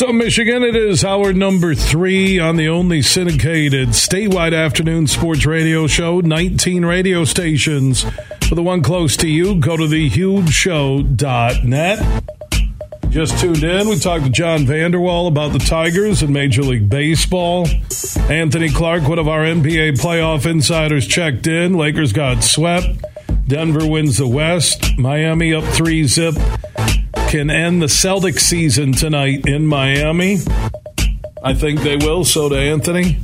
What's up, Michigan? It is hour number three on the only syndicated statewide afternoon sports radio show. 19 radio stations. For the one close to you, go to thehugeshow.net. Just tuned in. We talked to John Vanderwall about the Tigers and Major League Baseball. Anthony Clark, one of our NBA playoff insiders, checked in. Lakers got swept. Denver wins the West. Miami up three zip can end the Celtic season tonight in Miami. I think they will. So to Anthony.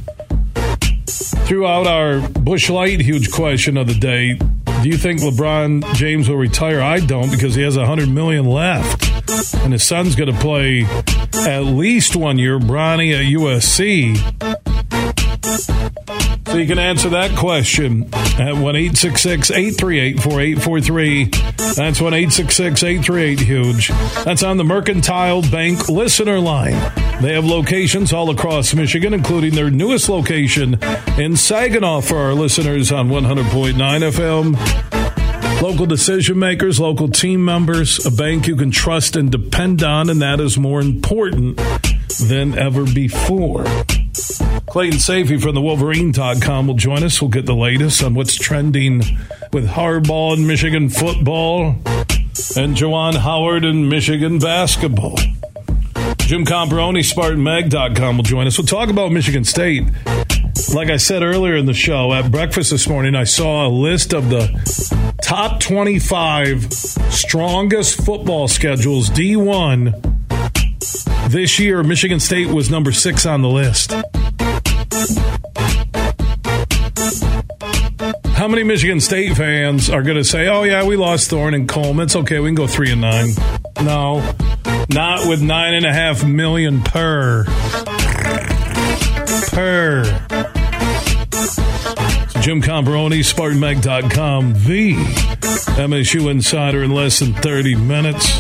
Throughout our Busch Light huge question of the day, do you think LeBron James will retire? I don't because he has hundred million left, and his son's going to play at least one year. Bronny at USC. So you can answer that question at 1 838 4843. That's 1 838 Huge. That's on the Mercantile Bank listener line. They have locations all across Michigan, including their newest location in Saginaw for our listeners on 100.9 FM. Local decision makers, local team members, a bank you can trust and depend on, and that is more important than ever before. Clayton Sayfie from the Wolverine.com will join us. We'll get the latest on what's trending with Harbaugh and Michigan football and Juwan Howard and Michigan basketball. Jim Comparoni, SpartanMag.com will join us. We'll talk about Michigan State. Like I said earlier in the show, at breakfast this morning, I saw a list of the top 25 strongest football schedules, D1. This year, Michigan State was number six on the list. How many Michigan State fans are going to say, "Oh yeah, we lost Thorne and Coleman. It's okay. We can go three and nine. No, not with nine and a half million per per. Jim Comparoni, SpartanMag.com, the MSU insider in less than 30 minutes.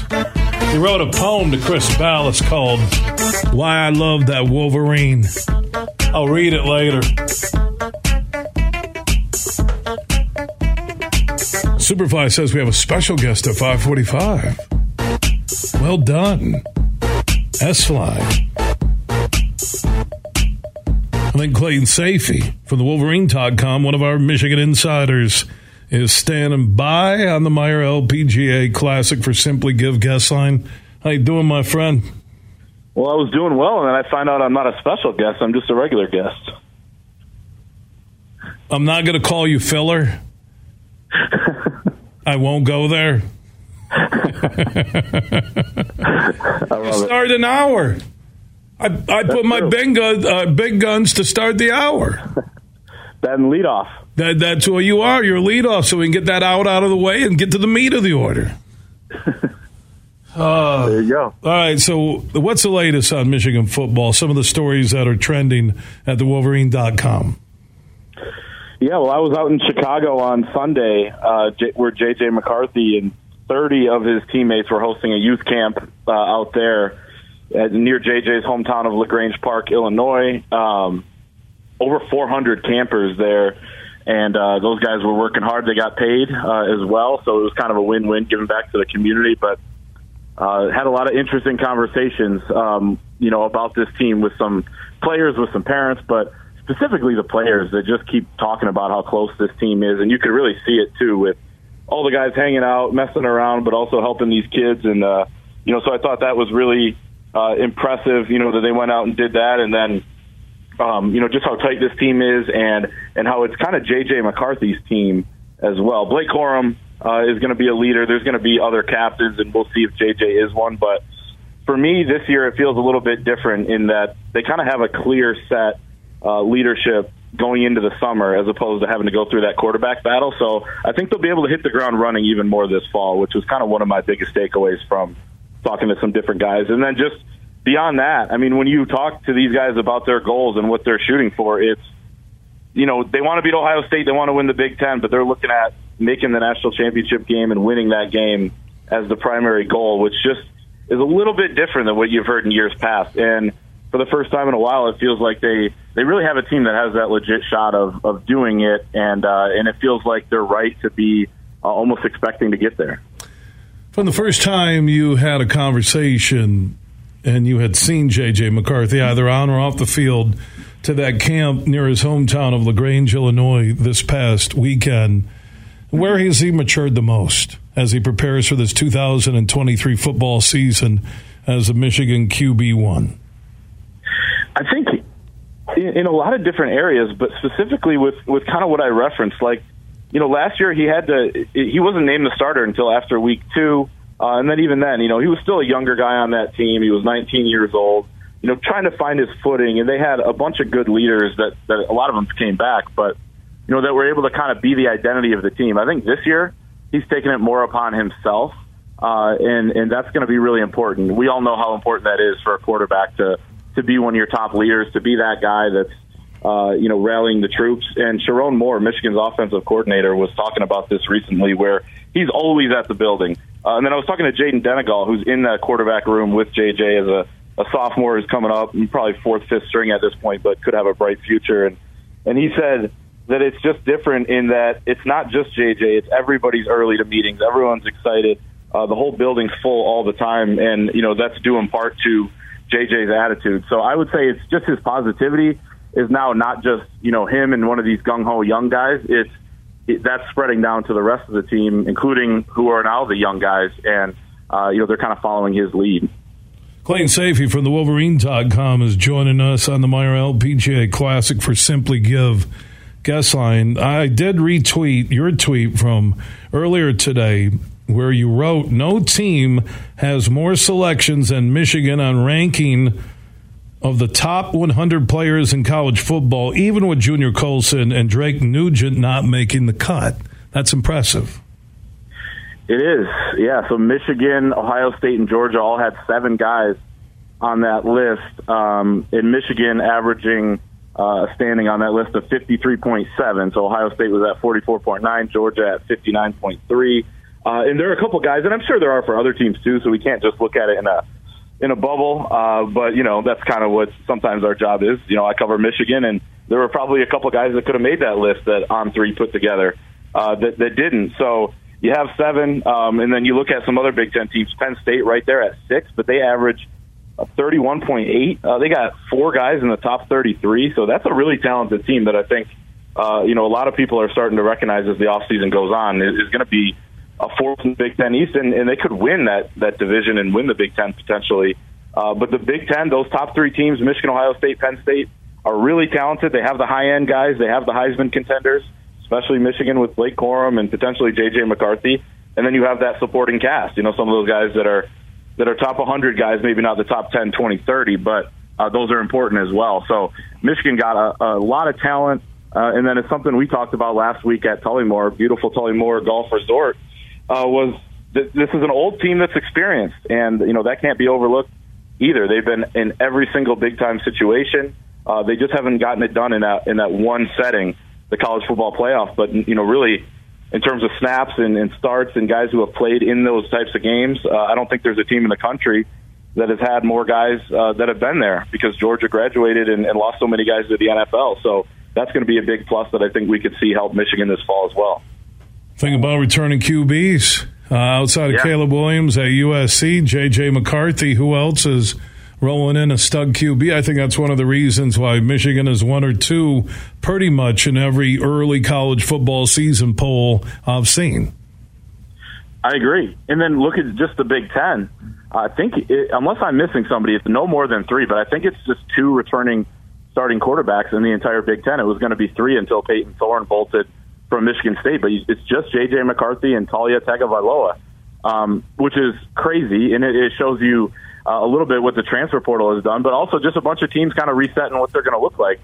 He wrote a poem to Chris Balas called Why I Love That Wolverine. I'll read it later. Superfly says we have a special guest at 545. Well done. S-Fly. I think Clayton Sayfie from the Wolverine.com, one of our Michigan insiders, is standing by on the Meijer LPGA Classic for Simply Give guest line. How you doing, my friend? Well, I was doing well, and then I find out I'm not a special guest. I'm just a regular guest. I'm not going to call you filler. I won't go there. I start an hour. I, I put my gun, uh, big guns to start the hour. Then lead off. That, that's what you are. You're lead off, so we can get that out out of the way and get to the meat of the order. Uh, there you go. All right. So, what's the latest on Michigan football? Some of the stories that are trending at the Wolverine.com. Yeah, well, I was out in Chicago on Sunday, uh, J- where J.J. McCarthy and 30 of his teammates were hosting a youth camp uh, out there at, near J.J.'s hometown of LaGrange Park, Illinois. Um, over 400 campers there, and uh, those guys were working hard. They got paid uh, as well, so it was kind of a win-win giving back to the community. But uh, had a lot of interesting conversations, um, you know, about this team with some players, with some parents, but specifically the players that just keep talking about how close this team is, and you could really see it too with all the guys hanging out, messing around, but also helping these kids. And uh, you know, so I thought that was really uh, impressive. You know that they went out and did that, and then um, you know just how tight this team is, and and how it's kind of JJ McCarthy's team as well. Blake Corum uh, is going to be a leader. There's going to be other captains, and we'll see if JJ is one. But for me, this year it feels a little bit different in that they kind of have a clear set uh, leadership going into the summer as opposed to having to go through that quarterback battle. So I think they'll be able to hit the ground running even more this fall, which was kind of one of my biggest takeaways from talking to some different guys. And then just beyond that, I mean, when you talk to these guys about their goals and what they're shooting for, it's you know, they want to beat Ohio State, they want to win the Big Ten, but they're looking at making the national championship game and winning that game as the primary goal, which just is a little bit different than what you've heard in years past. And for the first time in a while, it feels like they they really have a team that has that legit shot of of doing it, and uh, and it feels like they're right to be uh, almost expecting to get there. From the first time you had a conversation and you had seen JJ McCarthy either on or off the field to that camp near his hometown of LaGrange, Illinois, this past weekend. Where has he matured the most as he prepares for this 2023 football season as a Michigan QB1? I think in a lot of different areas, but specifically with, with kind of what I referenced, like, you know, last year he had to, he wasn't named the starter until after week two. Uh, and then even then, you know, he was still a younger guy on that team. He was 19 years old you know, trying to find his footing. And they had a bunch of good leaders that, that a lot of them came back, but, you know, that were able to kind of be the identity of the team. I think this year he's taken it more upon himself. Uh, and, and that's going to be really important. We all know how important that is for a quarterback to, to be one of your top leaders, to be that guy that's, uh, you know, rallying the troops. And Sherrone Moore, Michigan's offensive coordinator, was talking about this recently where he's always at the building. Uh, and then I was talking to Jayden Denegal, who's in that quarterback room with JJ as a a sophomore who's coming up, probably fourth, fifth string at this point, but could have a bright future. And and he said that it's just different in that it's not just JJ; it's everybody's early to meetings. Everyone's excited. Uh, the whole building's full all the time, and you know that's due in part to JJ's attitude. So I would say it's just his positivity is now not just you know him and one of these gung ho young guys. It's it, that's spreading down to the rest of the team, including who are now the young guys, and uh, you know they're kind of following his lead. Clayton Sayfie from the Wolverine.com is joining us on the Meijer LPGA Classic for Simply Give guest line. I did retweet your tweet from earlier today where you wrote, No team has more selections than Michigan on ranking of the top 100 players in college football, even with Junior Colson and Drake Nugent not making the cut. That's impressive. It is, yeah. So Michigan, Ohio State, and Georgia all had seven guys on that list. Um, in Michigan, averaging uh, standing on that list of 53.7. So Ohio State was at 44.9, Georgia at 59.3. Uh, and there are a couple guys, and I'm sure there are for other teams too. So we can't just look at it in a in a bubble. Uh, but you know, that's kind of what sometimes our job is. You know, I cover Michigan, and there were probably a couple guys that could have made that list that On Three put together uh, that that didn't. So you have seven, um, and then you look at some other Big Ten teams. Penn State right there at six, but they average a 31.8. Uh, they got four guys in the top 33, so that's a really talented team that I think uh, you know a lot of people are starting to recognize as the offseason goes on is going to be a fourth in the Big Ten East, and, and they could win that that division and win the Big Ten potentially. Uh, but the Big Ten, those top three teams, Michigan, Ohio State, Penn State, are really talented. They have the high end guys. They have the Heisman contenders especially Michigan with Blake Corum and potentially JJ McCarthy. And then you have that supporting cast. You know, some of those guys that are that are top 100 guys, maybe not the top 10, 20, 30, but uh, those are important as well. So Michigan got a, a lot of talent, uh, and then it's something we talked about last week at Tullymore, beautiful Tullymore Golf Resort. Uh, was th- this is an old team that's experienced, and you know that can't be overlooked either. They've been in every single big time situation. Uh, they just haven't gotten it done in that in that one setting the college football playoff. But you know, really, in terms of snaps and, and starts and guys who have played in those types of games, uh, I don't think there's a team in the country that has had more guys uh, that have been there because Georgia graduated and, and lost so many guys to the NFL. So that's going to be a big plus that I think we could see help Michigan this fall as well. Think about returning QBs uh, outside of yeah. Caleb Williams at USC, J.J. McCarthy. Who else is rolling in a stud QB. I think that's one of the reasons why Michigan is one or two pretty much in every early college football season poll I've seen. I agree. And then look at just the Big Ten. I think, it, unless I'm missing somebody, it's no more than three. But I think it's just two returning starting quarterbacks in the entire Big Ten. It was going to be three until Payton Thorne bolted from Michigan State, but it's just J.J. McCarthy and Taulia Tagovailoa, um, which is crazy, and it, it shows you uh, a little bit what the transfer portal has done, but also just a bunch of teams kind of resetting what they're going to look like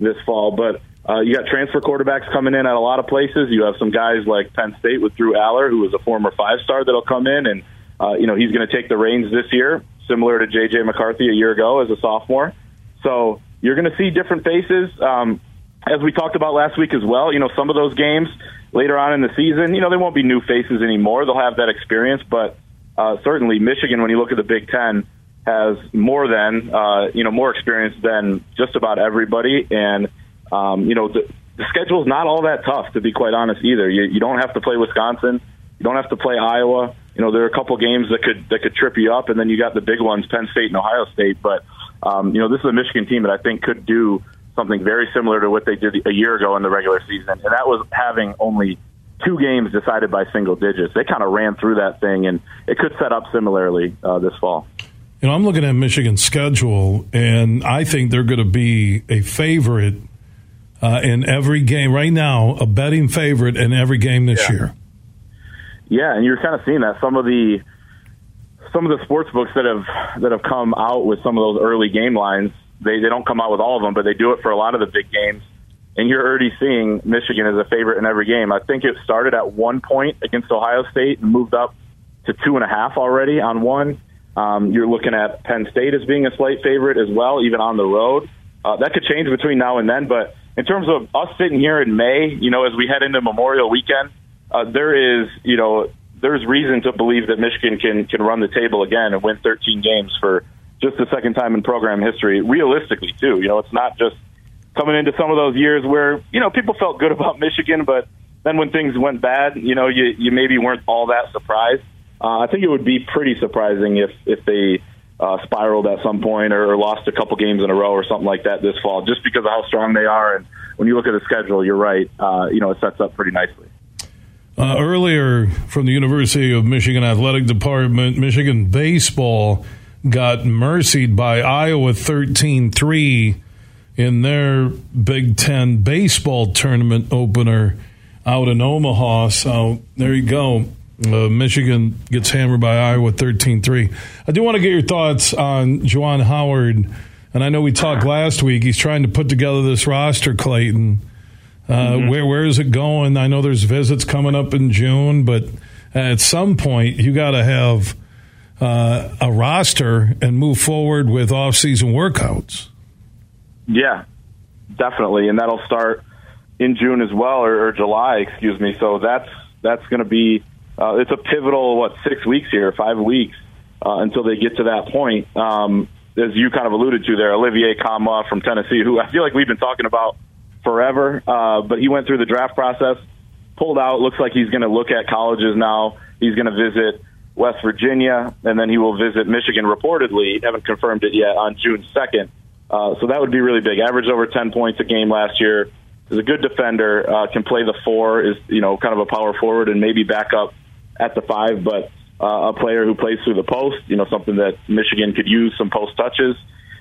this fall. But uh, you got transfer quarterbacks coming in at a lot of places. You have some guys like Penn State with Drew Allar, who was a former five star that'll come in, and uh, you know he's going to take the reins this year, similar to J.J. McCarthy a year ago as a sophomore. So you're going to see different faces. Um, as we talked about last week as well, you know, some of those games later on in the season, you know, they won't be new faces anymore. They'll have that experience, but uh, certainly Michigan, when you look at the Big Ten, has more than uh, you know more experience than just about everybody, and um, you know the, the schedule is not all that tough to be quite honest either. You, you don't have to play Wisconsin, you don't have to play Iowa. You know there are a couple games that could that could trip you up, and then you got the big ones, Penn State and Ohio State. But um, you know this is a Michigan team that I think could do something very similar to what they did a year ago in the regular season, and that was having only two games decided by single digits. They kind of ran through that thing, and it could set up similarly uh, this fall. You know, I'm looking at Michigan's schedule, and I think they're going to be a favorite uh, in every game right now, a betting favorite in every game this yeah. year. Yeah, and you're kind of seeing that some of the some of the sports books that have that have come out with some of those early game lines, they they don't come out with all of them, but they do it for a lot of the big games. And you're already seeing Michigan as a favorite in every game. I think it started at one point against Ohio State and moved up to two and a half already on one. Um, you're looking at Penn State as being a slight favorite as well, even on the road. Uh, that could change between now and then, but in terms of us sitting here in May, you know, as we head into Memorial Weekend, uh, there is, you know, there's reason to believe that Michigan can can run the table again and win 13 games for just the second time in program history. Realistically, too, you know, it's not just coming into some of those years where you know people felt good about Michigan, but then when things went bad, you know, you you maybe weren't all that surprised. Uh, I think it would be pretty surprising if if they uh, spiraled at some point or, or lost a couple games in a row or something like that this fall, just because of how strong they are. And when you look at the schedule, you're right. Uh, you know, it sets up pretty nicely. Uh, earlier from the University of Michigan Athletic Department, Michigan baseball got mercied by Iowa 13 3 in their Big Ten baseball tournament opener out in Omaha. So there you go. Uh, Michigan gets hammered by Iowa 13 3. I do want to get your thoughts on Juwan Howard. And I know we talked last week. He's trying to put together this roster, Clayton. Uh, mm-hmm. Where where is it going? I know there's visits coming up in June, but at some point you got to have uh, a roster and move forward with off-season workouts. Yeah, definitely, and that'll start in June as well, or, or July, excuse me. So that's that's going to be uh, it's a pivotal what six weeks here, five weeks uh, until they get to that point. Um, as you kind of alluded to there, Olivier Nkamhoua from Tennessee, who I feel like we've been talking about forever, uh, but he went through the draft process, pulled out. Looks like he's going to look at colleges now. He's going to visit West Virginia, and then he will visit Michigan. Reportedly, haven't confirmed it yet on June second. Uh, so that would be really big. Averaged over ten points a game last year. Is a good defender. Uh, can play the four. Is you know kind of a power forward and maybe back up at the five, but uh, a player who plays through the post, you know, something that Michigan could use some post touches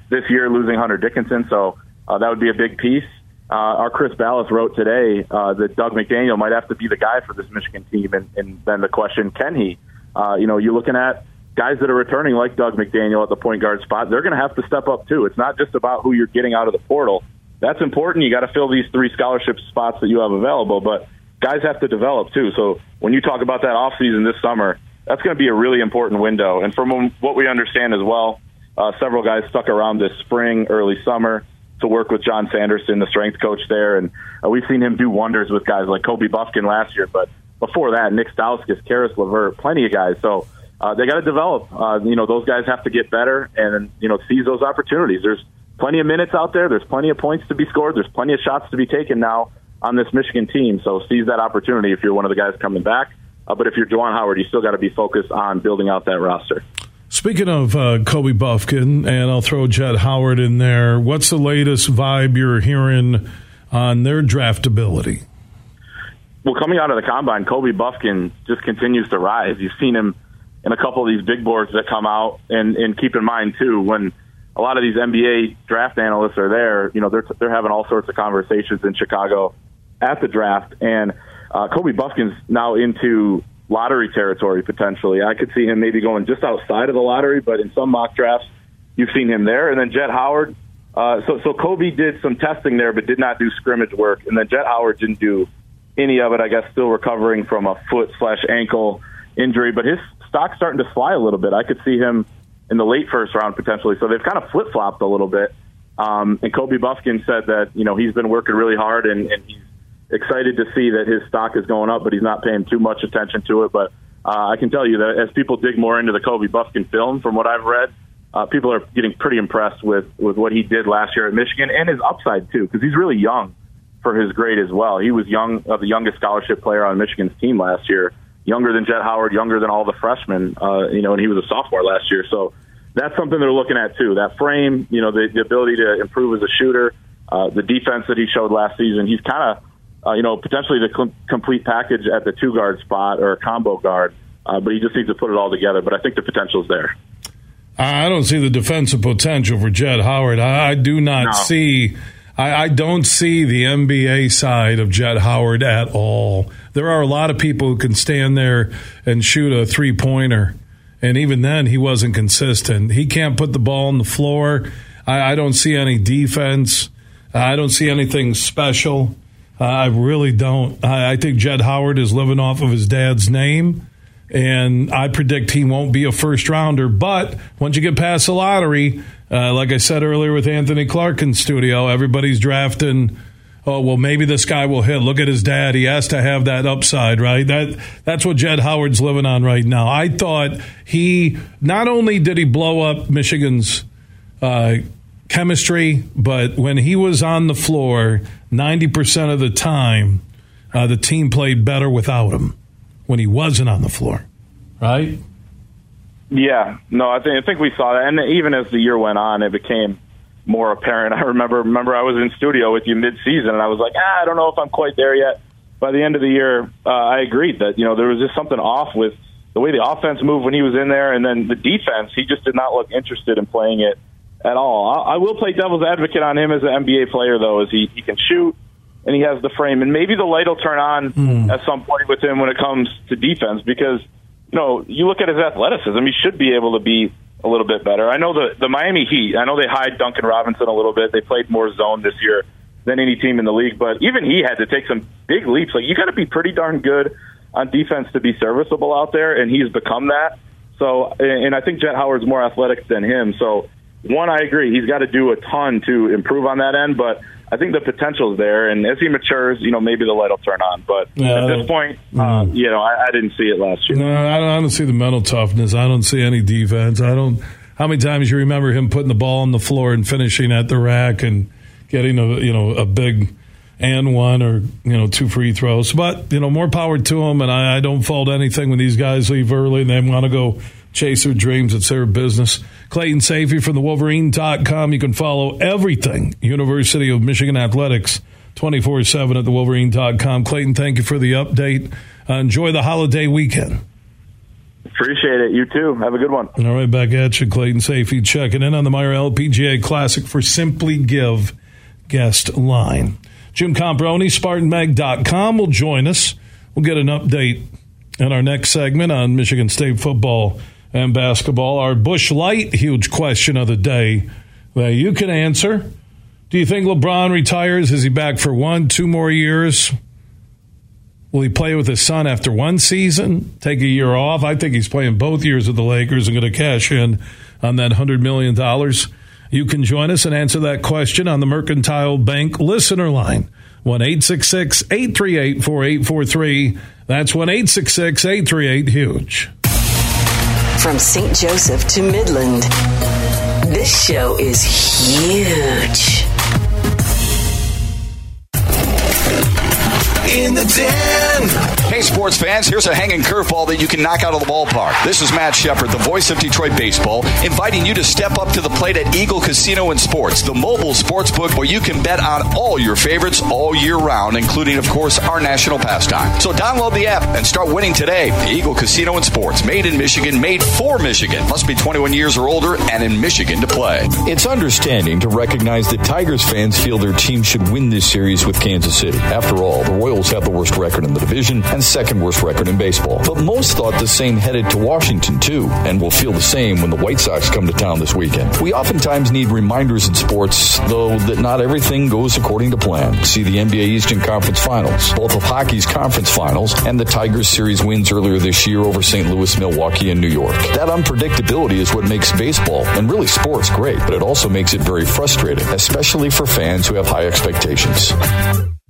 this year, losing Hunter Dickinson. So uh, that would be a big piece. Uh, our Chris Balas wrote today uh, that Dug McDaniel might have to be the guy for this Michigan team, and, and then the question, can he? Uh, you know, you're looking at guys that are returning like Dug McDaniel at the point guard spot. They're going to have to step up too. It's not just about who you're getting out of the portal. That's important. You got to fill these three scholarship spots that you have available, but guys have to develop too. So when you talk about that off season this summer, that's going to be a really important window. And from what we understand as well, uh, several guys stuck around this spring, early summer to work with John Sanderson, the strength coach there, and uh, we've seen him do wonders with guys like Kobe Bufkin last year. But before that, Nick Stauskas, Caris LeVert, plenty of guys. So uh, they got to develop. Uh, you know, those guys have to get better and you know seize those opportunities. There's plenty of minutes out there. There's plenty of points to be scored. There's plenty of shots to be taken now on this Michigan team. So seize that opportunity if you're one of the guys coming back. Uh, but if you're Juwan Howard, you still got to be focused on building out that roster. Speaking of uh, Kobe Bufkin, and I'll throw Jett Howard in there, what's the latest vibe you're hearing on their draftability? Well, coming out of the combine, Kobe Bufkin just continues to rise. You've seen him in a couple of these big boards that come out. And, and keep in mind too, when a lot of these NBA draft analysts are there, you know, they're, they're having all sorts of conversations in Chicago at the draft. And uh, Kobe Bufkin's now into lottery territory potentially. I could see him maybe going just outside of the lottery, but in some mock drafts, you've seen him there. And then Jett Howard. Uh, so, so Kobe did some testing there, but did not do scrimmage work. And then Jett Howard didn't do any of it. I guess still recovering from a foot slash ankle injury, but his stock's starting to fly a little bit. I could see him in the late first round potentially. So they've kind of flip flopped a little bit. Um, and Kobe Bufkin said that you know he's been working really hard and, and he's excited to see that his stock is going up, but he's not paying too much attention to it. But uh, I can tell you that as people dig more into the Kobe Bufkin film, from what I've read, uh, people are getting pretty impressed with with what he did last year at Michigan and his upside too, because he's really young for his grade as well. He was young, uh, the youngest scholarship player on Michigan's team last year, younger than Jett Howard, younger than all the freshmen. Uh, you know, and he was a sophomore last year, so that's something they're looking at too. That frame, you know, the, the ability to improve as a shooter, uh, the defense that he showed last season. He's kind of uh, you know, potentially the com- complete package at the two guard spot or a combo guard. Uh, but he just needs to put it all together. But I think the potential is there. I don't see the defensive potential for Jett Howard. I, I do not no. see. I, I, don't see the NBA side of Jett Howard at all. There are a lot of people who can stand there and shoot a three pointer, and even then, he wasn't consistent. He can't put the ball on the floor. I, I don't see any defense. I don't see anything special. I really don't. I, I think Jett Howard is living off of his dad's name, and I predict he won't be a first rounder. But once you get past the lottery, uh, like I said earlier with Anthony Clark in studio, everybody's drafting. Oh well, maybe this guy will hit. Look at his dad; he has to have that upside, right? That that's what Jett Howard's living on right now. I thought he not only did he blow up Michigan's uh, chemistry, but when he was on the floor, 90% of the time, uh, the team played better without him when he wasn't on the floor, right? Yeah, no, I think I think we saw that, and even as the year went on, it became more apparent. I remember remember I was in studio with you mid season, and I was like, ah, I don't know if I'm quite there yet. By the end of the year, uh, I agreed that you know there was just something off with the way the offense moved when he was in there, and then the defense. He just did not look interested in playing it at all. I, I will play devil's advocate on him as an NBA player, though, as he, he can shoot and he has the frame, and maybe the light will turn on mm. at some point with him when it comes to defense because know you look at his athleticism, he should be able to be a little bit better. I know the the Miami Heat. I know they hide Duncan Robinson a little bit. They played more zone this year than any team in the league, but even he had to take some big leaps. Like you got to be pretty darn good on defense to be serviceable out there, and he's become that. So, and I think Jett Howard's more athletic than him. So one, I agree. He's got to do a ton to improve on that end, but I think the potential is there. And as he matures, you know, maybe the light will turn on. But yeah, at this point, uh, mm. uh, you know, I, I, didn't see it last year. No, I don't, I don't see the mental toughness. I don't see any defense. I don't. How many times you remember him putting the ball on the floor and finishing at the rack and getting a you know a big and one or you know two free throws. But you know, more power to him. And I, I don't fault anything when these guys leave early and they want to go chase their dreams. It's their business. Clayton Sayfie from the Wolverine.com. You can follow everything University of Michigan Athletics 24 7 at the Wolverine.com. Clayton, thank you for the update. Uh, enjoy the holiday weekend. Appreciate it. You too. Have a good one. All right, back at you, Clayton Sayfie, checking in on the Meijer LPGA Classic for Simply Give guest line. Jim Comparoni, SpartanMag.com will join us. We'll get an update in our next segment on Michigan State football and basketball. Our Busch Light huge question of the day that you can answer. Do you think LeBron retires? Is he back for one, two more years? Will he play with his son after one season? Take a year off? I think he's playing both years with the Lakers and going to cash in on that $100 million. You can join us and answer that question on the Mercantile Bank listener line. 1 838 4843. That's 1 838 Huge. From St. Joseph to Midland, this show is huge. In the den. Hey, sports fans, here's a hanging curveball that you can knock out of the ballpark. This is Matt Shepard, the voice of Detroit Baseball, inviting you to step up to the plate at Eagle Casino and Sports, the mobile sports book where you can bet on all your favorites all year round, including, of course, our national pastime. So download the app and start winning today. Eagle Casino and Sports, made in Michigan, made for Michigan. Must be 21 years or older and in Michigan to play. It's understanding to recognize that Tigers fans feel their team should win this series with Kansas City. After all, the Royals have the worst record in the division and second worst record in baseball. But most thought the same headed to Washington, too, and will feel the same when the White Sox come to town this weekend. We oftentimes need reminders in sports, though, that not everything goes according to plan. See the NBA Eastern Conference Finals, both of hockey's conference finals, and the Tigers series wins earlier this year over St. Louis, Milwaukee, and New York. That unpredictability is what makes baseball, and really sports, great, but it also makes it very frustrating, especially for fans who have high expectations.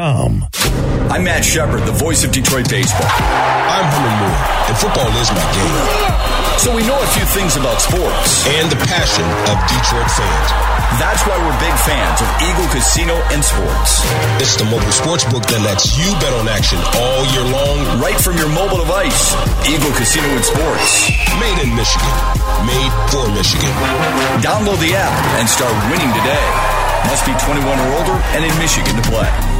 I'm Matt Shepard, the voice of Detroit baseball. I'm Herman Moore, and football is my game. So we know a few things about sports. And the passion of Detroit fans. That's why we're big fans of Eagle Casino and Sports. It's the mobile sports book that lets you bet on action all year long. Right from your mobile device. Eagle Casino and Sports. Made in Michigan. Made for Michigan. Download the app and start winning today. Must be 21 or older and in Michigan to play.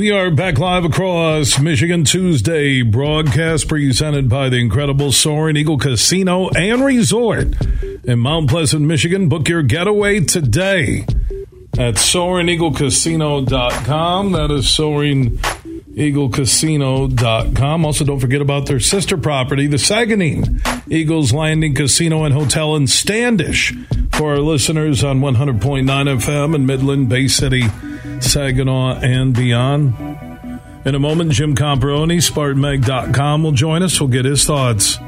We are back live across Michigan Tuesday broadcast presented by the incredible Soaring Eagle Casino and Resort in Mount Pleasant, Michigan. Book your getaway today at SoaringEagleCasino.com. That is SoaringEagleCasino.com. Also, don't forget about their sister property, the Saganing Eagles Landing Casino and Hotel in Standish. For our listeners on 100.9 FM in Midland, Bay City, Saginaw, and beyond. In a moment, Jim Comparoni, SpartanMag.com, will join us. We'll get his thoughts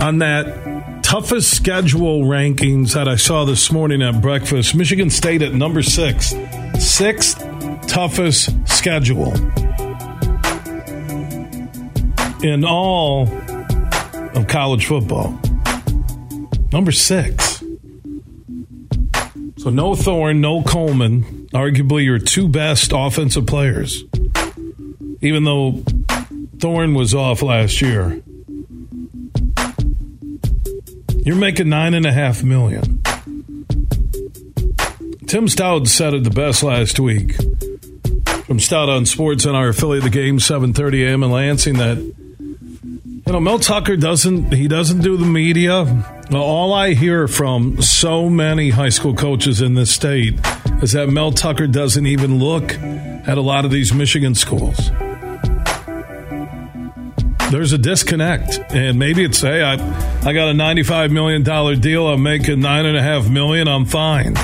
on that toughest schedule rankings that I saw this morning at breakfast. Michigan State at number six, sixth toughest schedule in all of college football. Number six. So no Thorne, no Coleman, arguably your two best offensive players. Even though Thorne was off last year. You're making nine and a half million. Tim Staudt said it the best last week from Staudt on Sports and our affiliate, the game, 7:30 a.m. in Lansing. That you know, Mel Tucker doesn't he doesn't do the media. All I hear from so many high school coaches in this state is that Mel Tucker doesn't even look at a lot of these Michigan schools. There's a disconnect, and maybe it's hey, I I got a ninety-five million dollar deal. I'm making nine and a half million. I'm fine.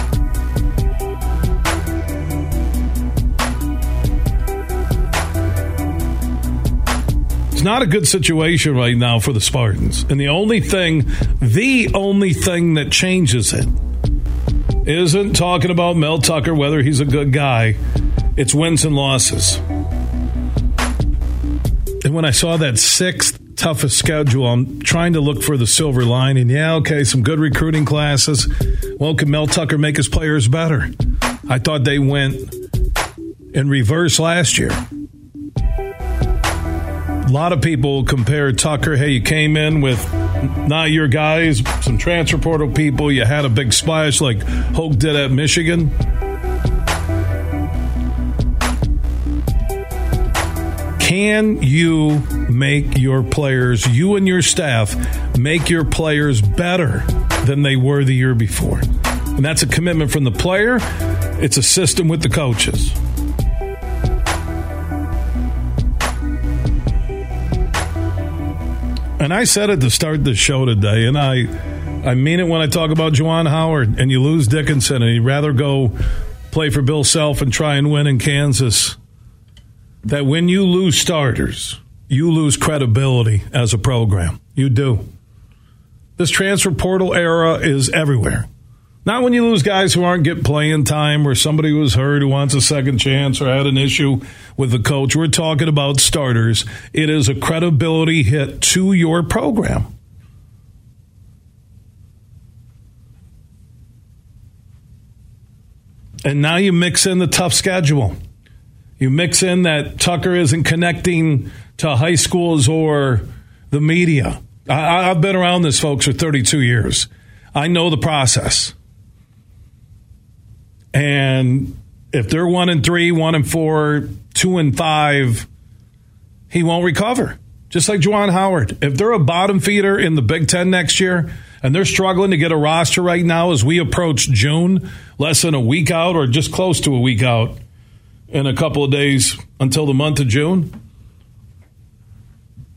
It's not a good situation right now for the Spartans. And the only thing, the only thing that changes it isn't talking about Mel Tucker, whether he's a good guy. It's wins and losses. And when I saw that sixth toughest schedule, I'm trying to look for the silver lining. Yeah, okay, some good recruiting classes. Well, can Mel Tucker make his players better? I thought they went in reverse last year. A lot of people compare Tucker. Hey, you came in with not your guys, some transfer portal people. You had a big splash like Hoke did at Michigan. Can you make your players, you and your staff, make your players better than they were the year before? And that's a commitment from the player, it's a system with the coaches. And I said it to start the show today, and I I mean it when I talk about Juwan Howard and you lose Dickinson and you'd rather go play for Bill Self and try and win in Kansas that when you lose starters, you lose credibility as a program. You do. This transfer portal era is everywhere. Not when you lose guys who aren't get playing time or somebody who was hurt who wants a second chance or had an issue with the coach. We're talking about starters. It is a credibility hit to your program. And now you mix in the tough schedule. You mix in that Tucker isn't connecting to high schools or the media. I, have been around this, folks, for 32 years. I know the process. And if they're one and three, one and four, two and five, he won't recover. Just like Juwan Howard. If they're a bottom feeder in the Big Ten next year and they're struggling to get a roster right now as we approach June, less than a week out or just close to a week out, in a couple of days until the month of June.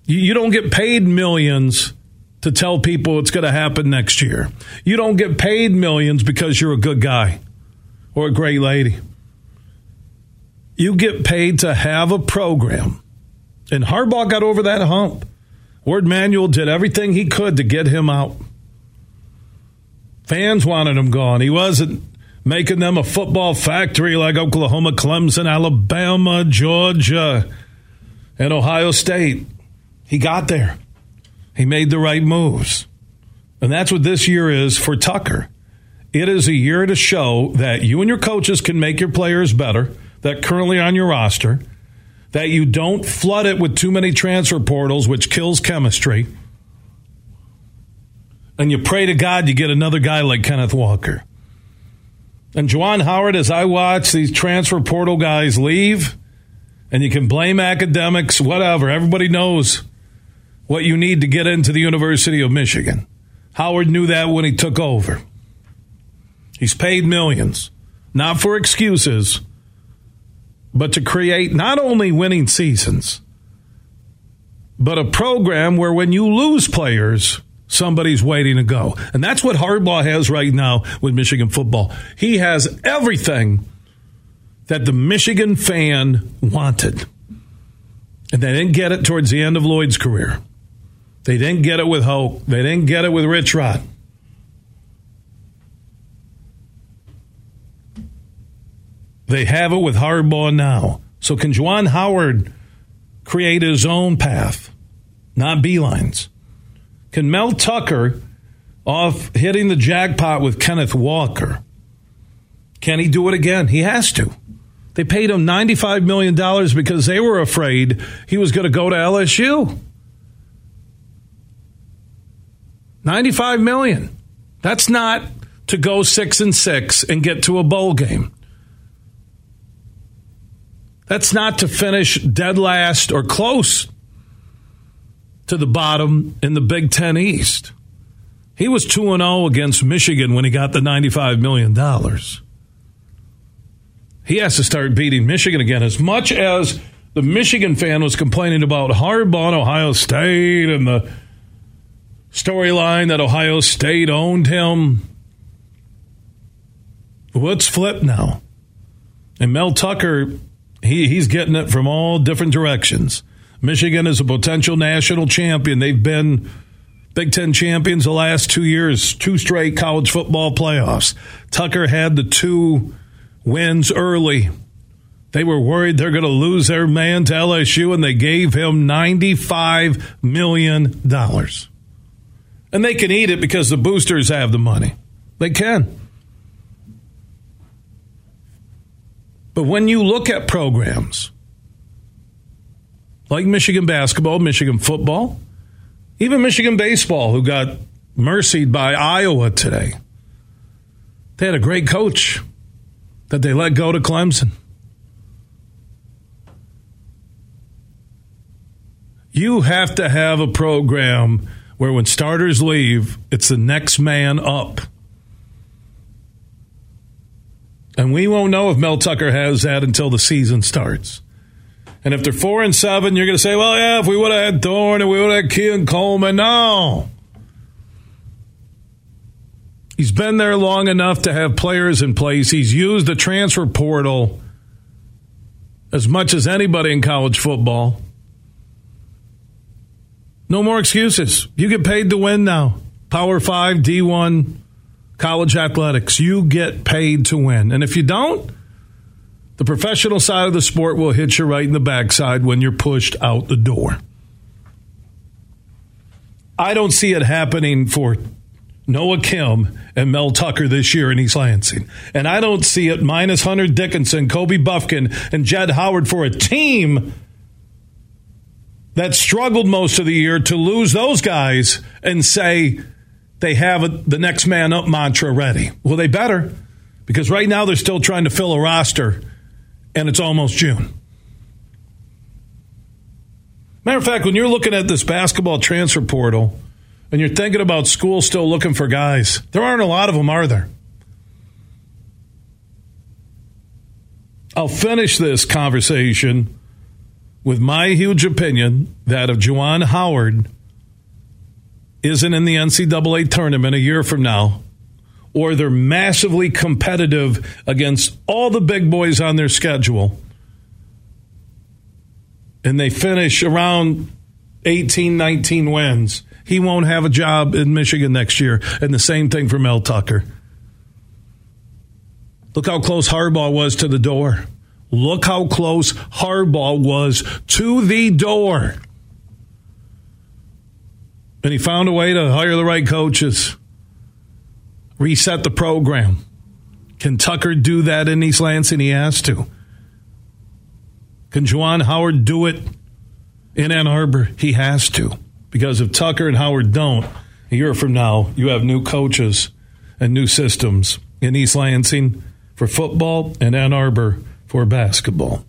You don't get paid millions to tell people it's going to happen next year. You don't get paid millions because you're a good guy or a great lady. You get paid to have a program. And Harbaugh got over that hump. Warde Manuel did everything he could to get him out. Fans wanted him gone. He wasn't making them a football factory like Oklahoma, Clemson, Alabama, Georgia, and Ohio State. He got there. He made the right moves. And that's what this year is for Tucker. It is a year to show that you and your coaches can make your players better, that currently on your roster, that you don't flood it with too many transfer portals, which kills chemistry. And you pray to God you get another guy like Kenneth Walker. And Juwan Howard, as I watch these transfer portal guys leave, and you can blame academics, whatever. Everybody knows what you need to get into the University of Michigan. Howard knew that when he took over. He's paid millions, not for excuses, but to create not only winning seasons, but a program where when you lose players, somebody's waiting to go. And that's what Harbaugh has right now with Michigan football. He has everything that the Michigan fan wanted. And they didn't get it towards the end of Lloyd's career. They didn't get it with Hoke. They didn't get it with Rich Rod. They have it with Harbaugh now. So can Juwan Howard create his own path, not Beilein's? Can Mel Tucker, off hitting the jackpot with Kenneth Walker, can he do it again? He has to. They paid him $95 million because they were afraid he was going to go to LSU. 95 million. That's not to go 6 and 6 and get to a bowl game. That's not to finish dead last or close to the bottom in the Big Ten East. He was 2 0 against Michigan when he got the $95 million. He has to start beating Michigan again. As much as the Michigan fan was complaining about Harbaugh Ohio State and the storyline that Ohio State owned him, what's flipped now? And Mel Tucker, he, he's getting it from all different directions. Michigan is a potential national champion. They've been Big Ten champions the last two years, two straight college football playoffs. Tucker had the two wins early. They were worried they're going to lose their man to LSU, and they gave him $95 million. And they can eat it because the boosters have the money. They can. But when you look at programs like Michigan basketball, Michigan football, even Michigan baseball, who got mercied by Iowa today, they had a great coach that they let go to Clemson. You have to have a program where when starters leave, it's the next man up. And we won't know if Mel Tucker has that until the season starts. And if they're four and seven, you're going to say, well, yeah, if we would have had Thorne and we would have had Keon Coleman. No. He's been there long enough to have players in place. He's used the transfer portal as much as anybody in college football. No more excuses. You get paid to win now. Power 5, D1, college athletics. You get paid to win. And if you don't, the professional side of the sport will hit you right in the backside when you're pushed out the door. I don't see it happening for Noah Kim and Mel Tucker this year in East Lansing. And I don't see it minus Hunter Dickinson, Kobe Bufkin, and Jett Howard for a team that struggled most of the year to lose those guys and say they have a, the next man up mantra ready. Well, they better because right now they're still trying to fill a roster and it's almost June. Matter of fact, when you're looking at this basketball transfer portal, and you're thinking about school still looking for guys, there aren't a lot of them, are there? I'll finish this conversation with my huge opinion that of Juwan Howard isn't in the NCAA tournament a year from now, or they're massively competitive against all the big boys on their schedule, and they finish around 18, 19 wins, he won't have a job in Michigan next year. And the same thing for Mel Tucker. Look how close Harbaugh was to the door. Look how close Harbaugh was to the door. And he found a way to hire the right coaches, reset the program. Can Tucker do that in East Lansing? He has to. Can Juwan Howard do it in Ann Arbor? He has to. Because if Tucker and Howard don't, a year from now, you have new coaches and new systems in East Lansing for football and Ann Arbor for basketball.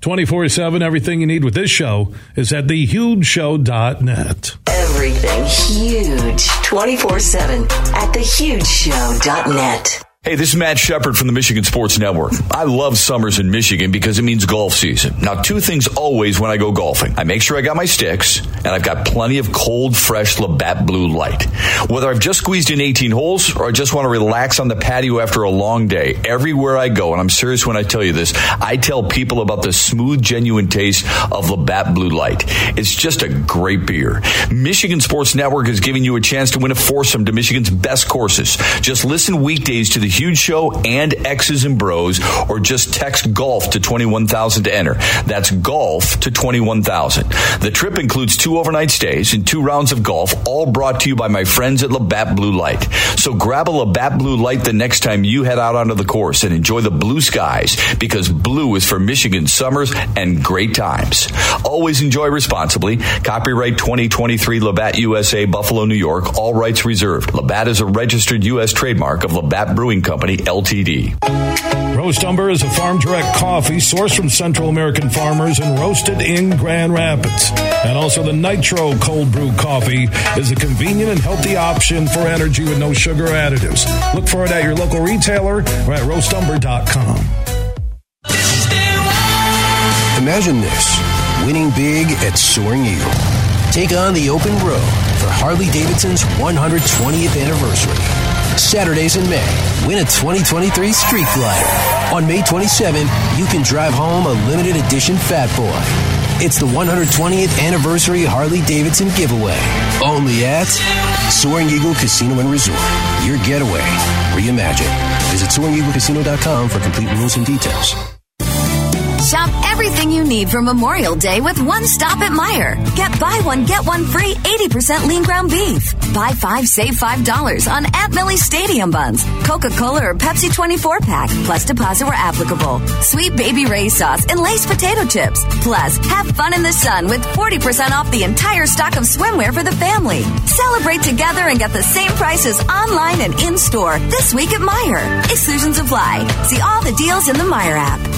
24 7, everything you need with this show is at thehugeshow.net. Everything huge 24 7 at thehugeshow.net. Hey, this is Matt Shepard from the Michigan Sports Network. I love summers in Michigan because it means golf season. Now, two things always when I go golfing. I make sure I got my sticks and I've got plenty of cold, fresh Labatt Blue Light. Whether I've just squeezed in 18 holes or I just want to relax on the patio after a long day, everywhere I go, and I'm serious when I tell you this, I tell people about the smooth, genuine taste of Labatt Blue Light. It's just a great beer. Michigan Sports Network is giving you a chance to win a foursome to Michigan's best courses. Just listen weekdays to the Huge Show and X's and Bros, or just text golf to 21,000 to enter. That's golf to 21,000. The trip includes two overnight stays and two rounds of golf, all brought to you by my friends at Labatt Blue Light. So grab a Labatt Blue Light the next time you head out onto the course and enjoy the blue skies because blue is for Michigan summers and great times. Always enjoy responsibly. Copyright 2023 Labatt USA, Buffalo, New York. All rights reserved. Labatt is a registered U.S. trademark of Labatt Brewing Company, Ltd. Roast Umber is a farm direct coffee sourced from Central American farmers and roasted in Grand Rapids. And also the Nitro Cold Brew Coffee is a convenient and healthy option for energy with no sugar additives. Look for it at your local retailer or at roastumber.com. Imagine this winning big at Soaring Eagle. Take on the open road for Harley Davidson's 120th anniversary. Saturdays in May, win a 2023 Street Glider. On May 27, you can drive home a limited edition Fat Boy. It's the 120th anniversary Harley Davidson giveaway. Only at Soaring Eagle Casino and Resort. Your getaway reimagined. Visit SoaringEagleCasino.com for complete rules and details. Shop everything you need for Memorial Day with one stop at Meijer. Get buy one, get one free 80% lean ground beef. Buy five, save $5 on Aunt Millie's Stadium buns, Coca Cola or Pepsi 24 pack, plus deposit where applicable. Sweet baby Ray sauce and Lay's potato chips. Plus, have fun in the sun with 40% off the entire stock of swimwear for the family. Celebrate together and get the same prices online and in store this week at Meijer. Exclusions apply. See all the deals in the Meijer app.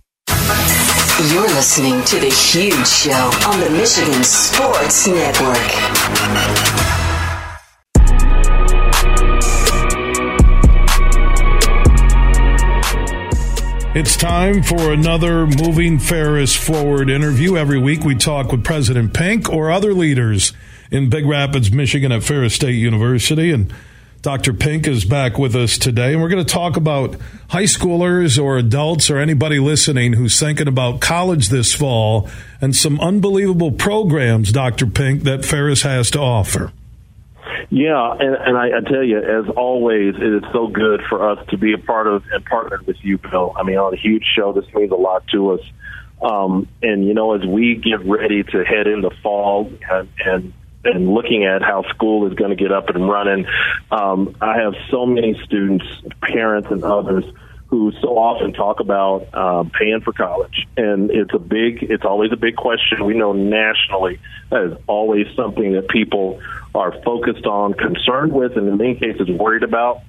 You're listening to The Huge Show on the Michigan Sports Network. It's time for another Moving Ferris Forward interview. Every week we talk with President Pink or other leaders in Big Rapids, Michigan at Ferris State University. And Dr. Pink is back with us today, and we're going to talk about high schoolers or adults or anybody listening who's thinking about college this fall and some unbelievable programs, Dr. Pink, that Ferris has to offer. Yeah, and, and I, I tell you, as always, it is so good for us to be a part of and partnered with you, Bill. I mean, on a huge show, this means a lot to us. Um, and you know, as we get ready to head into fall and, and and looking at how school is going to get up and running, um, I have so many students, parents, and others who so often talk about uh, paying for college, and it's a big, it's always a big question. We know nationally that is always something that people are focused on, concerned with, and in many cases worried about.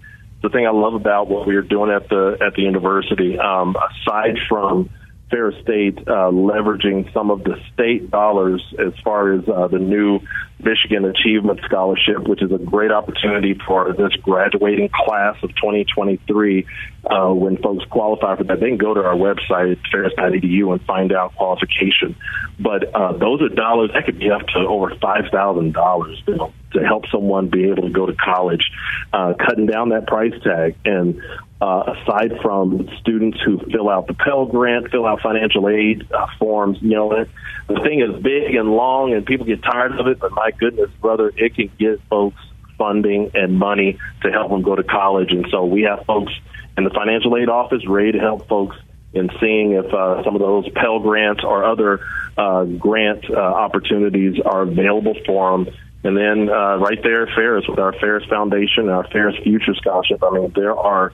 The thing I love about what we are doing at the at the university, um, aside from Ferris State uh, leveraging some of the state dollars as far as uh, the new Michigan Achievement Scholarship, which is a great opportunity for this graduating class of 2023. Uh, when folks qualify for that, they can go to our website, ferris.edu, and find out qualification. But uh, those are dollars that could be up to over $5,000 to help someone be able to go to college, uh, cutting down that price tag. And uh, aside from students who fill out the Pell Grant, fill out financial aid uh, forms, you know, the thing is big and long, and people get tired of it. But my goodness, brother, it can get folks funding and money to help them go to college. And so we have folks in the financial aid office ready to help folks in seeing if uh, some of those Pell grants or other uh, grant uh, opportunities are available for them. And then uh, right there Ferris with our Ferris Foundation, our Ferris Future Scholarship. I mean, there are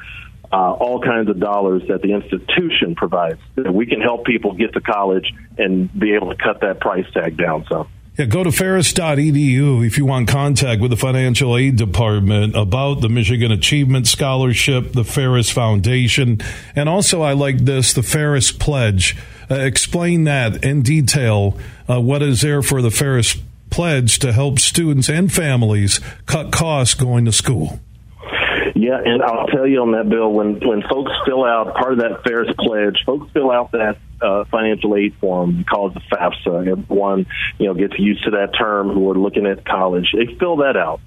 uh, all kinds of dollars that the institution provides. That we can help people get to college and be able to cut that price tag down some. Yeah, go to ferris.edu if you want contact with the financial aid department about the Michigan Achievement Scholarship, the Ferris Foundation, and also I like this, the Ferris Pledge. Uh, explain that in detail. Uh, what is there for the Ferris Pledge to help students and families cut costs going to school? Yeah, and I'll tell you on that bill when when folks fill out part of that Ferris pledge, folks fill out that uh, financial aid form called the FAFSA. Everyone you know gets used to that term who are looking at college. They fill that out.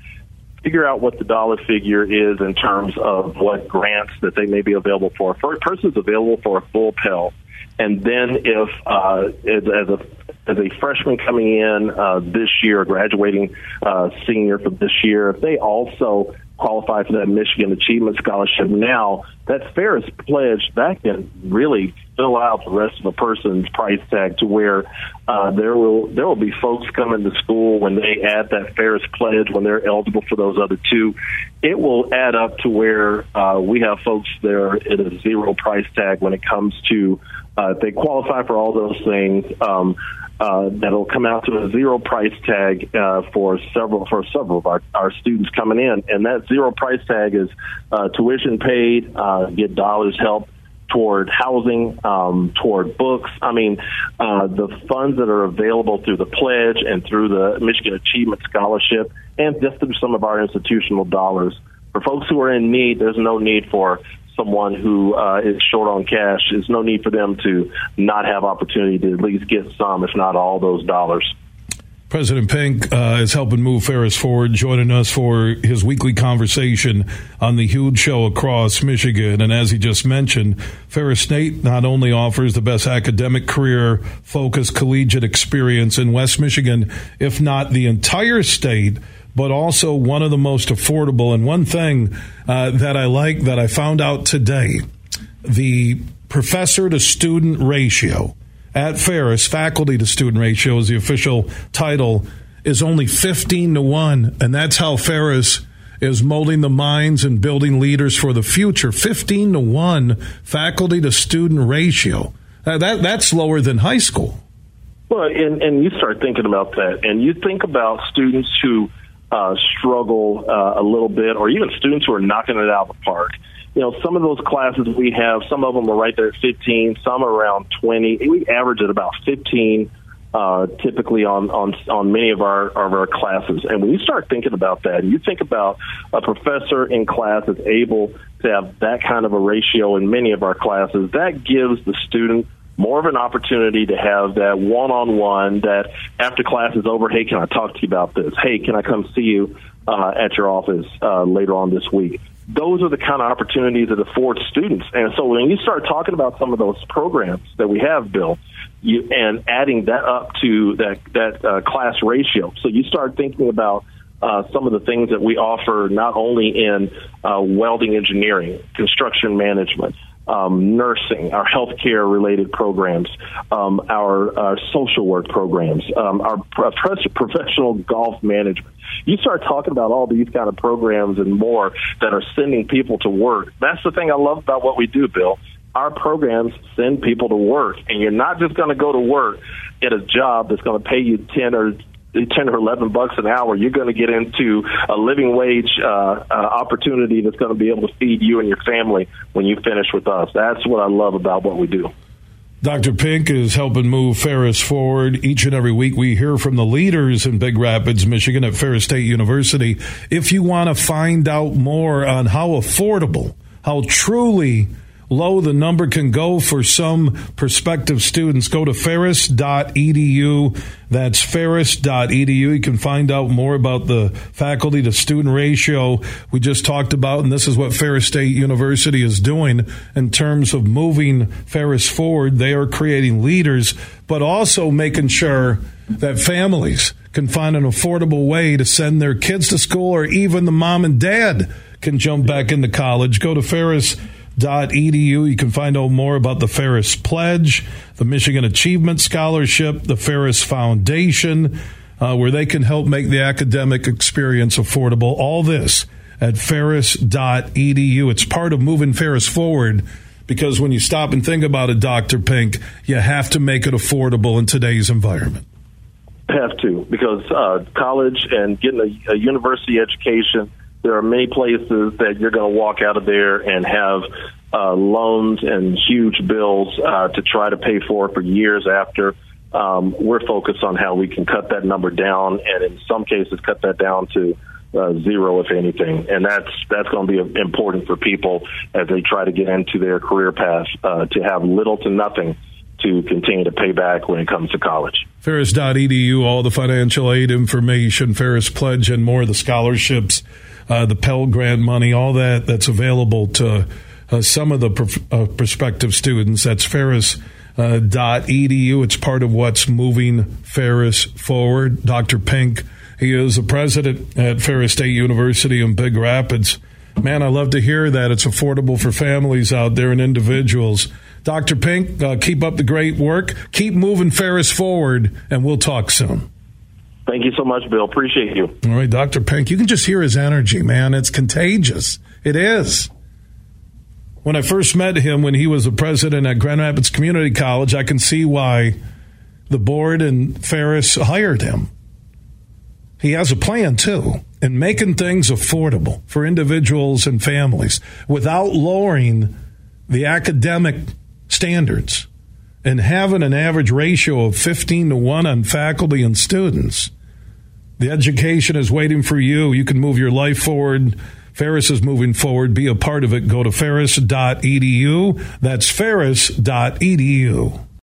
Figure out what the dollar figure is in terms of what grants that they may be available for. For a person's available for a full Pell, and then if uh, as, a as a freshman coming in uh, this year, graduating uh, senior for this year, if they also qualify for that Michigan Achievement Scholarship now, that Ferris pledge that can really fill out the rest of a person's price tag to where uh, there will there will be folks coming to school when they add that Ferris pledge when they're eligible for those other two. It will add up to where uh, we have folks there at a zero price tag when it comes to uh, they qualify for all those things. Um, uh, that'll come out to a zero price tag uh, for several for several of our, our students coming in, and that zero price tag is uh, tuition paid, uh, get dollars help toward housing, um, toward books. I mean, uh, the funds that are available through the pledge and through the Michigan Achievement Scholarship, and just through some of our institutional dollars. For folks who are in need, there's no need for someone who uh, is short on cash. There's no need for them to not have opportunity to at least get some, if not all, those dollars. President Pink uh, is helping move Ferris forward, joining us for his weekly conversation on the huge show across Michigan. And as he just mentioned, Ferris State not only offers the best academic career focused collegiate experience in West Michigan, if not the entire state, but also one of the most affordable. And one thing uh, that I like that I found out today the professor to student ratio at Ferris, faculty to student ratio is the official title, is only 15 to 1. And that's how Ferris is molding the minds and building leaders for the future. 15 to 1 faculty to student ratio. Uh, that, that's lower than high school. Well, and, and you start thinking about that, and you think about students who uh, struggle uh, a little bit, or even students who are knocking it out of the park you know, some of those classes we have, some of them are right there at 15, some around 20. We average at about 15 uh, typically on, on on many of our of our classes. And when you start thinking about that, and you think about a professor in class that's able to have that kind of a ratio in many of our classes, that gives the student more of an opportunity to have that one-on-one. That after class is over, hey, can I talk to you about this? Hey, can I come see you uh, at your office uh, later on this week? those are the kind of opportunities that afford students. And so when you start talking about some of those programs that we have, Bill, you, and adding that up to that that uh, class ratio, so you start thinking about uh, some of the things that we offer not only in uh, welding engineering, construction management, um, nursing, our healthcare related programs, um, our, our, social work programs, um, our professional golf management. You start talking about all these kind of programs and more that are sending people to work. That's the thing I love about what we do, Bill. Our programs send people to work, and you're not just going to go to work at a job that's going to pay you 10 or 10 or 11 bucks an hour, you're going to get into a living wage uh, uh, opportunity that's going to be able to feed you and your family when you finish with us. That's what I love about what we do. Dr. Pink is helping move Ferris forward. Each and every week, we hear from the leaders in Big Rapids, Michigan at Ferris State University. If you want to find out more on how affordable, how truly low the number can go for some prospective students. Go to ferris.edu. That's ferris.edu. You can find out more about the faculty to student ratio we just talked about. And this is what Ferris State University is doing in terms of moving Ferris forward. They are creating leaders, but also making sure that families can find an affordable way to send their kids to school or even the mom and dad can jump back into college. Go to Ferris Edu. You can find out more about the Ferris Pledge, the Michigan Achievement Scholarship, the Ferris Foundation, uh, where they can help make the academic experience affordable. All this at ferris.edu. It's part of moving Ferris forward because when you stop and think about it, Dr. Pink, you have to make it affordable in today's environment. Have to, because uh, college and getting a, a university education there are many places that you're going to walk out of there and have uh, loans and huge bills uh, to try to pay for for years after. Um, we're focused on how we can cut that number down, and in some cases, cut that down to uh, zero, if anything. And that's that's going to be important for people as they try to get into their career path uh, to have little to nothing to continue to pay back when it comes to college. Ferris.edu, all the financial aid information, Ferris Pledge, and more, of the scholarships uh, the Pell Grant money, all that that's available to uh, some of the pr- uh, prospective students. That's Ferris. Uh, dot edu. It's part of what's moving Ferris forward. Dr. Pink, he is the president at Ferris State University in Big Rapids. Man, I love to hear that it's affordable for families out there and individuals. Dr. Pink, uh, keep up the great work. Keep moving Ferris forward, and we'll talk soon. Thank you so much, Bill. Appreciate you. All right, Dr. Pink, you can just hear his energy, man. It's contagious. It is. When I first met him when he was a president at Grand Rapids Community College, I can see why the board and Ferris hired him. He has a plan, too, in making things affordable for individuals and families without lowering the academic standards and having an average ratio of 15 to 1 on faculty and students, the education is waiting for you. You can move your life forward. Ferris is moving forward. Be a part of it. Go to ferris.edu. That's ferris.edu.